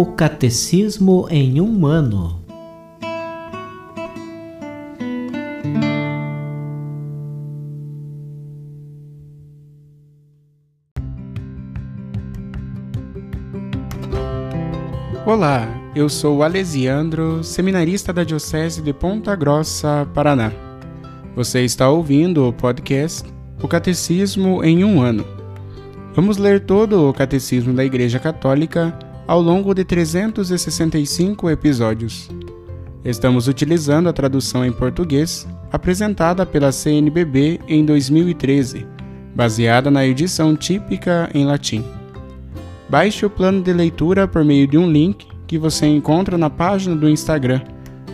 O Catecismo em um ano. Olá, eu sou Alesiandro, seminarista da Diocese de Ponta Grossa, Paraná. Você está ouvindo o podcast O Catecismo em um ano. Vamos ler todo o Catecismo da Igreja Católica ao longo de 365 episódios. Estamos utilizando a tradução em português apresentada pela CNBB em 2013, baseada na edição típica em latim. Baixe o plano de leitura por meio de um link que você encontra na página do Instagram,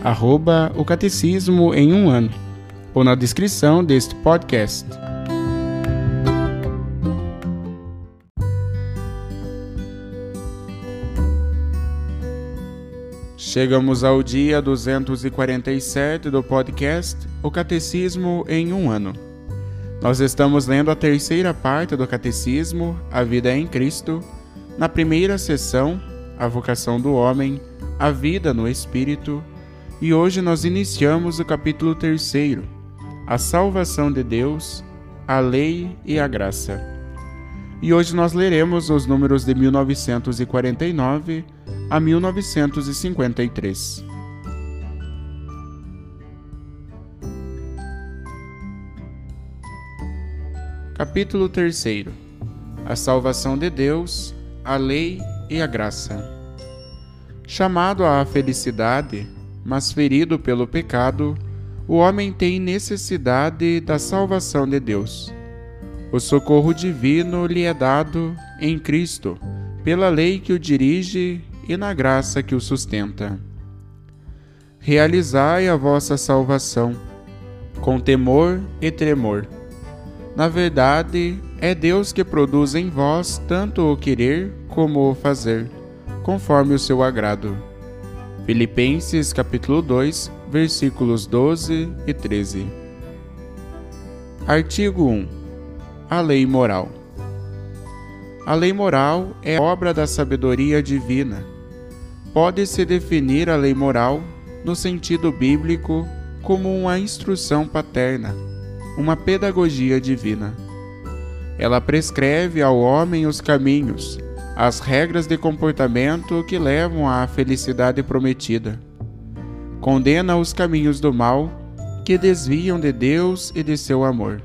arroba o Catecismo em um ano, ou na descrição deste podcast. Chegamos ao dia 247 do podcast O Catecismo em um ano. Nós estamos lendo a terceira parte do Catecismo, A Vida em Cristo. Na primeira sessão, A Vocação do Homem, A Vida no Espírito. E hoje nós iniciamos o capítulo terceiro, A Salvação de Deus, a Lei e a Graça. E hoje nós leremos os números de 1949 a 1953. Capítulo 3 A salvação de Deus, a lei e a graça. Chamado à felicidade, mas ferido pelo pecado, o homem tem necessidade da salvação de Deus. O socorro divino lhe é dado em Cristo, pela lei que o dirige e na graça que o sustenta. Realizai a vossa salvação, com temor e tremor. Na verdade, é Deus que produz em vós tanto o querer como o fazer, conforme o seu agrado. Filipenses capítulo 2, versículos 12 e 13. Artigo 1. A lei moral. A lei moral é obra da sabedoria divina pode-se definir a lei moral, no sentido bíblico, como uma instrução paterna, uma pedagogia divina. Ela prescreve ao homem os caminhos, as regras de comportamento que levam à felicidade prometida. Condena os caminhos do mal, que desviam de Deus e de seu amor.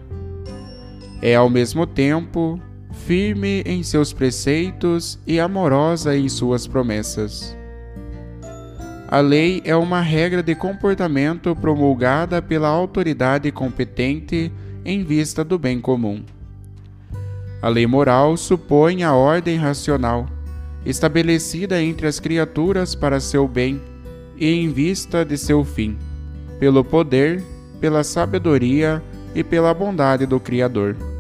É ao mesmo tempo firme em seus preceitos e amorosa em suas promessas. A lei é uma regra de comportamento promulgada pela autoridade competente em vista do bem comum. A lei moral supõe a ordem racional, estabelecida entre as criaturas para seu bem e em vista de seu fim, pelo poder, pela sabedoria e pela bondade do Criador.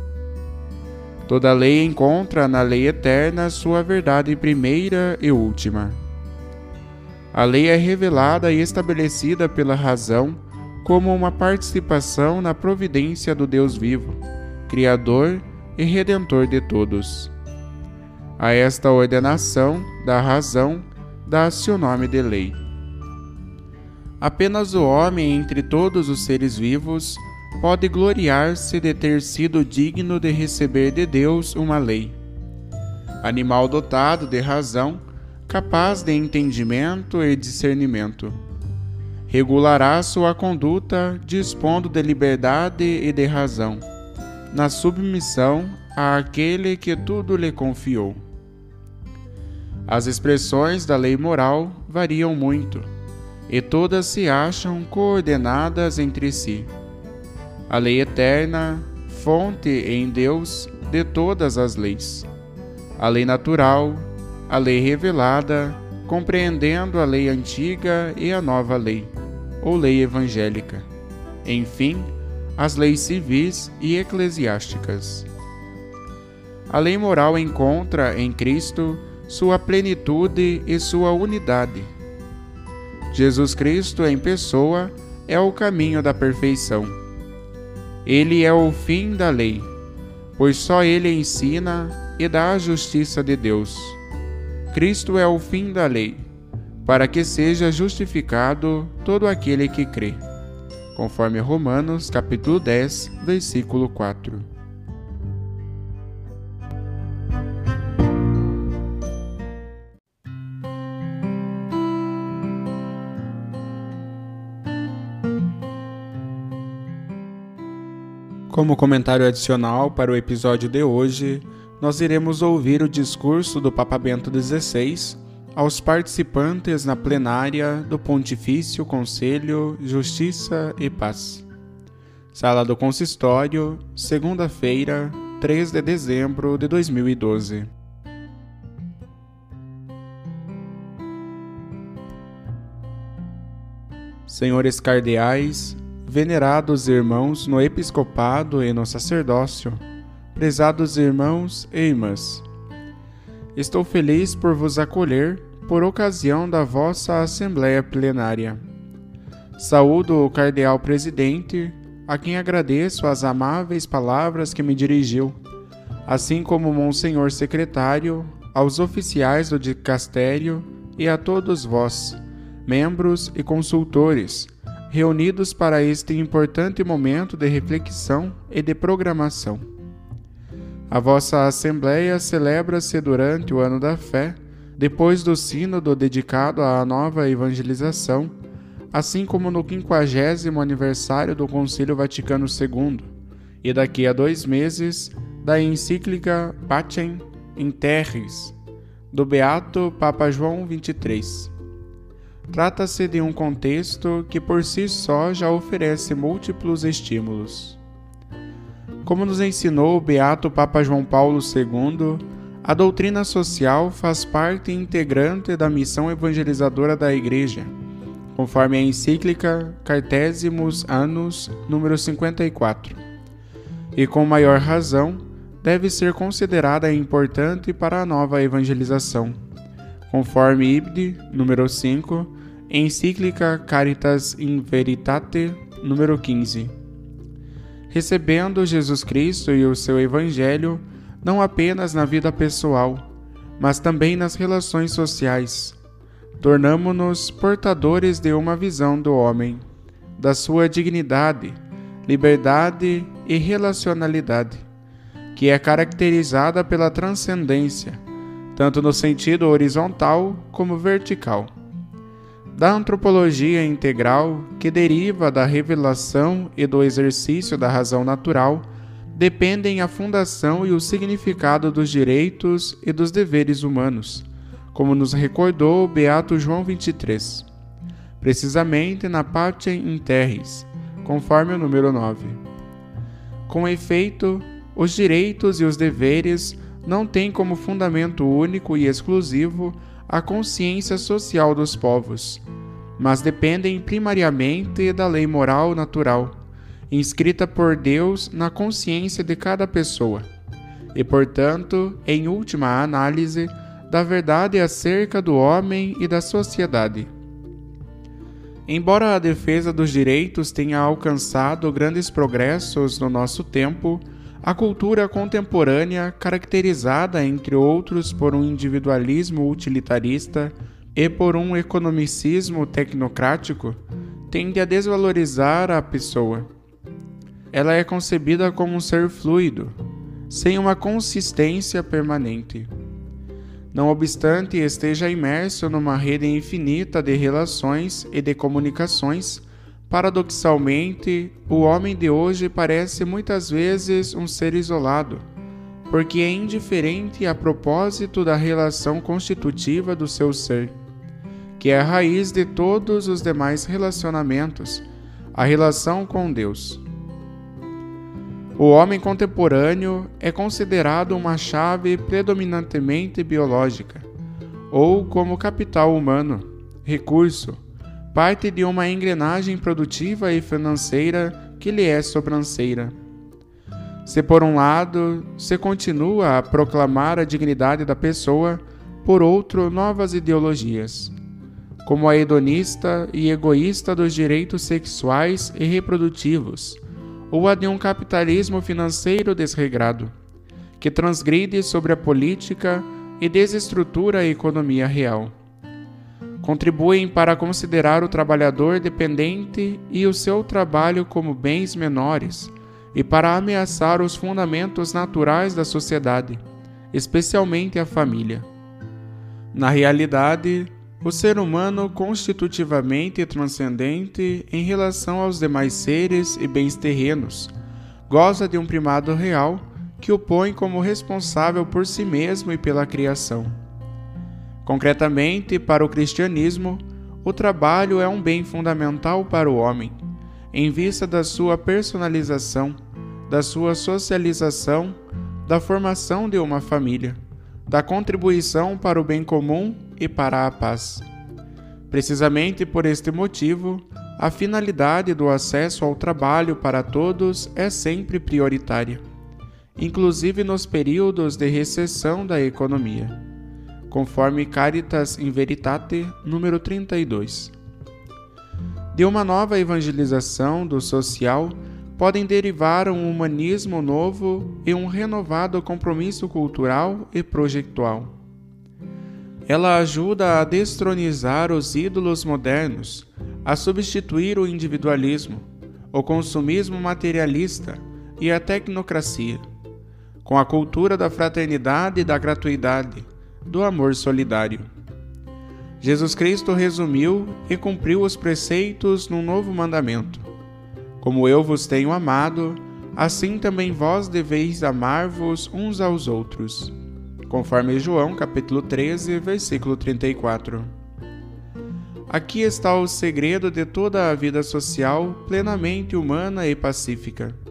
Toda lei encontra na lei eterna sua verdade primeira e última. A lei é revelada e estabelecida pela razão como uma participação na providência do Deus vivo, Criador e Redentor de todos. A esta ordenação da razão dá-se o nome de lei. Apenas o homem entre todos os seres vivos pode gloriar-se de ter sido digno de receber de Deus uma lei. Animal dotado de razão, capaz de entendimento e discernimento. Regulará sua conduta dispondo de liberdade e de razão, na submissão àquele que tudo lhe confiou. As expressões da lei moral variam muito, e todas se acham coordenadas entre si. A lei eterna, fonte em Deus de todas as leis. A lei natural, a lei revelada, compreendendo a lei antiga e a nova lei, ou lei evangélica. Enfim, as leis civis e eclesiásticas. A lei moral encontra em Cristo sua plenitude e sua unidade. Jesus Cristo, em pessoa, é o caminho da perfeição. Ele é o fim da lei, pois só ele ensina e dá a justiça de Deus Cristo é o fim da lei, para que seja justificado todo aquele que crê. Conforme Romanos, capítulo 10, versículo 4. Como comentário adicional para o episódio de hoje, nós iremos ouvir o discurso do Papa Bento XVI aos participantes na plenária do Pontifício Conselho Justiça e Paz. Sala do Consistório, segunda-feira, 3 de dezembro de 2012. Senhores cardeais, venerados irmãos no episcopado e no sacerdócio, prezados irmãos e irmãs, estou feliz por vos acolher por ocasião da vossa Assembleia Plenária. Saúdo o Cardeal Presidente, a quem agradeço as amáveis palavras que me dirigiu, assim como Monsenhor Secretário, aos oficiais do dicastério e a todos vós, membros e consultores, reunidos para este importante momento de reflexão e de programação. A vossa Assembleia celebra-se durante o Ano da Fé, depois do Sínodo dedicado à nova evangelização, assim como no 50 aniversário do Concílio Vaticano II, e daqui a dois meses da encíclica Pacem in Terris, do Beato Papa João XXIII. Trata-se de um contexto que por si só já oferece múltiplos estímulos. Como nos ensinou o beato Papa João Paulo II, a doutrina social faz parte integrante da missão evangelizadora da Igreja, conforme a encíclica Cartésimos Annus número 54. E com maior razão, deve ser considerada importante para a nova evangelização conforme Ibid, número 5, encíclica Caritas in Veritate, número 15. Recebendo Jesus Cristo e o seu Evangelho, não apenas na vida pessoal, mas também nas relações sociais, tornamo-nos portadores de uma visão do homem, da sua dignidade, liberdade e relacionalidade, que é caracterizada pela transcendência tanto no sentido horizontal como vertical. Da antropologia integral, que deriva da revelação e do exercício da razão natural, dependem a fundação e o significado dos direitos e dos deveres humanos, como nos recordou o Beato João 23, precisamente na Pacem in Terris, conforme o número 9. Com efeito, os direitos e os deveres não tem como fundamento único e exclusivo a consciência social dos povos, mas dependem primariamente da lei moral natural, inscrita por Deus na consciência de cada pessoa, e, portanto, em última análise, da verdade acerca do homem e da sociedade. Embora a defesa dos direitos tenha alcançado grandes progressos no nosso tempo, a cultura contemporânea, caracterizada, entre outros, por um individualismo utilitarista e por um economicismo tecnocrático, tende a desvalorizar a pessoa. Ela é concebida como um ser fluido, sem uma consistência permanente. Não obstante esteja imerso numa rede infinita de relações e de comunicações, Paradoxalmente, o homem de hoje parece muitas vezes um ser isolado, porque é indiferente a propósito da relação constitutiva do seu ser, que é a raiz de todos os demais relacionamentos, a relação com Deus. O homem contemporâneo é considerado uma chave predominantemente biológica, ou como capital humano, recurso, parte de uma engrenagem produtiva e financeira que lhe é sobranceira. Se por um lado se continua a proclamar a dignidade da pessoa, por outro, novas ideologias, como a hedonista e egoísta dos direitos sexuais e reprodutivos, ou a de um capitalismo financeiro desregrado, que transgride sobre a política e desestrutura a economia real. Contribuem para considerar o trabalhador dependente e o seu trabalho como bens menores e para ameaçar os fundamentos naturais da sociedade, especialmente a família. Na realidade, o ser humano constitutivamente transcendente em relação aos demais seres e bens terrenos, goza de um primado real que o põe como responsável por si mesmo e pela criação. Concretamente, para o cristianismo, o trabalho é um bem fundamental para o homem, em vista da sua personalização, da sua socialização, da formação de uma família, da contribuição para o bem comum e para a paz. Precisamente por este motivo, a finalidade do acesso ao trabalho para todos é sempre prioritária inclusive nos períodos de recessão da economia, conforme Caritas in Veritate, número 32. De uma nova evangelização do social podem derivar um humanismo novo e um renovado compromisso cultural e projetual. Ela ajuda a destronizar os ídolos modernos, a substituir o individualismo, o consumismo materialista e a tecnocracia com a cultura da fraternidade e da gratuidade, do amor solidário. Jesus Cristo resumiu e cumpriu os preceitos num novo mandamento. Como eu vos tenho amado, assim também vós deveis amar-vos uns aos outros. Conforme João capítulo 13, versículo 34. Aqui está o segredo de toda a vida social plenamente humana e pacífica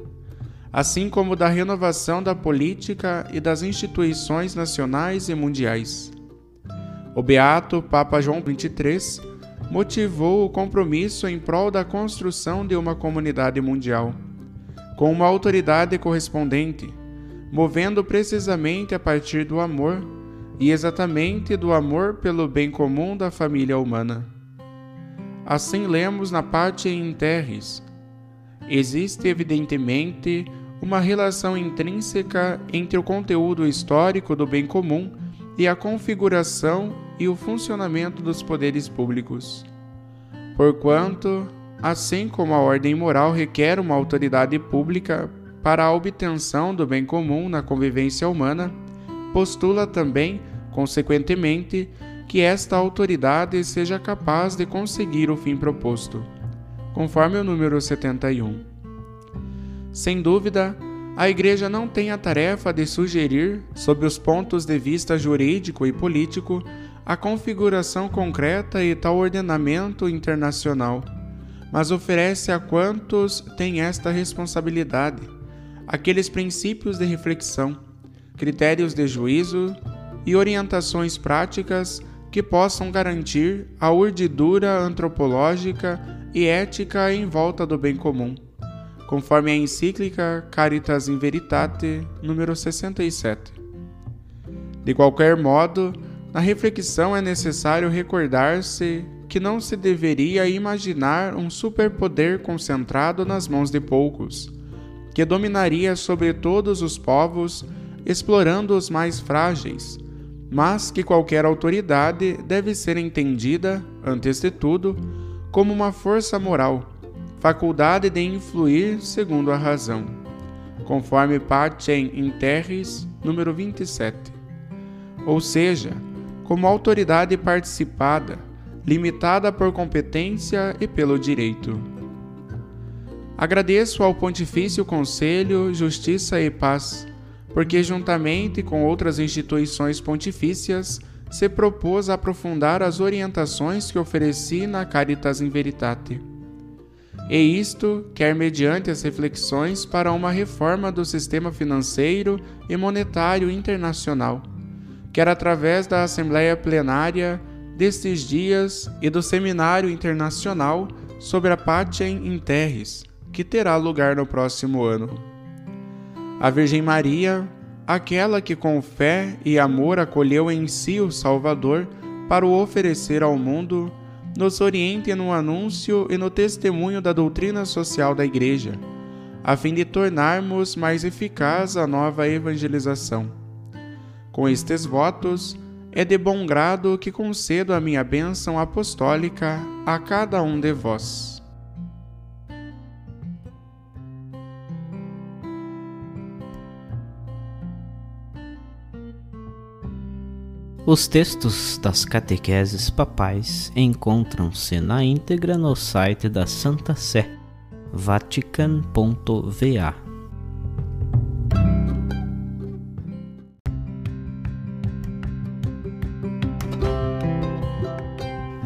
assim como da renovação da política e das instituições nacionais e mundiais. O beato Papa João XXIII motivou o compromisso em prol da construção de uma comunidade mundial, com uma autoridade correspondente, movendo precisamente a partir do amor e exatamente do amor pelo bem comum da família humana. Assim lemos na parte em Terres. Existe evidentemente uma relação intrínseca entre o conteúdo histórico do bem comum e a configuração e o funcionamento dos poderes públicos. Porquanto, assim como a ordem moral requer uma autoridade pública para a obtenção do bem comum na convivência humana, postula também, consequentemente, que esta autoridade seja capaz de conseguir o fim proposto, conforme o número 71. Sem dúvida, a Igreja não tem a tarefa de sugerir, sob os pontos de vista jurídico e político, a configuração concreta e tal ordenamento internacional, mas oferece a quantos têm esta responsabilidade aqueles princípios de reflexão, critérios de juízo e orientações práticas que possam garantir a urdidura antropológica e ética em volta do bem comum conforme a encíclica Caritas in Veritate, número 67. De qualquer modo, na reflexão é necessário recordar-se que não se deveria imaginar um superpoder concentrado nas mãos de poucos, que dominaria sobre todos os povos, explorando os mais frágeis, mas que qualquer autoridade deve ser entendida, antes de tudo, como uma força moral faculdade de influir segundo a razão, conforme Pacem in Terris, número 27. Ou seja, como autoridade participada, limitada por competência e pelo direito. Agradeço ao Pontifício Conselho Justiça e Paz, porque, juntamente com outras instituições pontifícias, se propôs aprofundar as orientações que ofereci na Caritas in Veritate e isto quer mediante as reflexões para uma reforma do sistema financeiro e monetário internacional, quer através da Assembleia Plenária destes dias e do Seminário Internacional sobre a Pacem in Terris, que terá lugar no próximo ano. A Virgem Maria, aquela que com fé e amor acolheu em si o Salvador para o oferecer ao mundo, nos oriente no anúncio e no testemunho da doutrina social da Igreja, a fim de tornarmos mais eficaz a nova evangelização. Com estes votos, é de bom grado que concedo a minha bênção apostólica a cada um de vós. Os textos das catequeses papais encontram-se na íntegra no site da Santa Sé, vatican.va.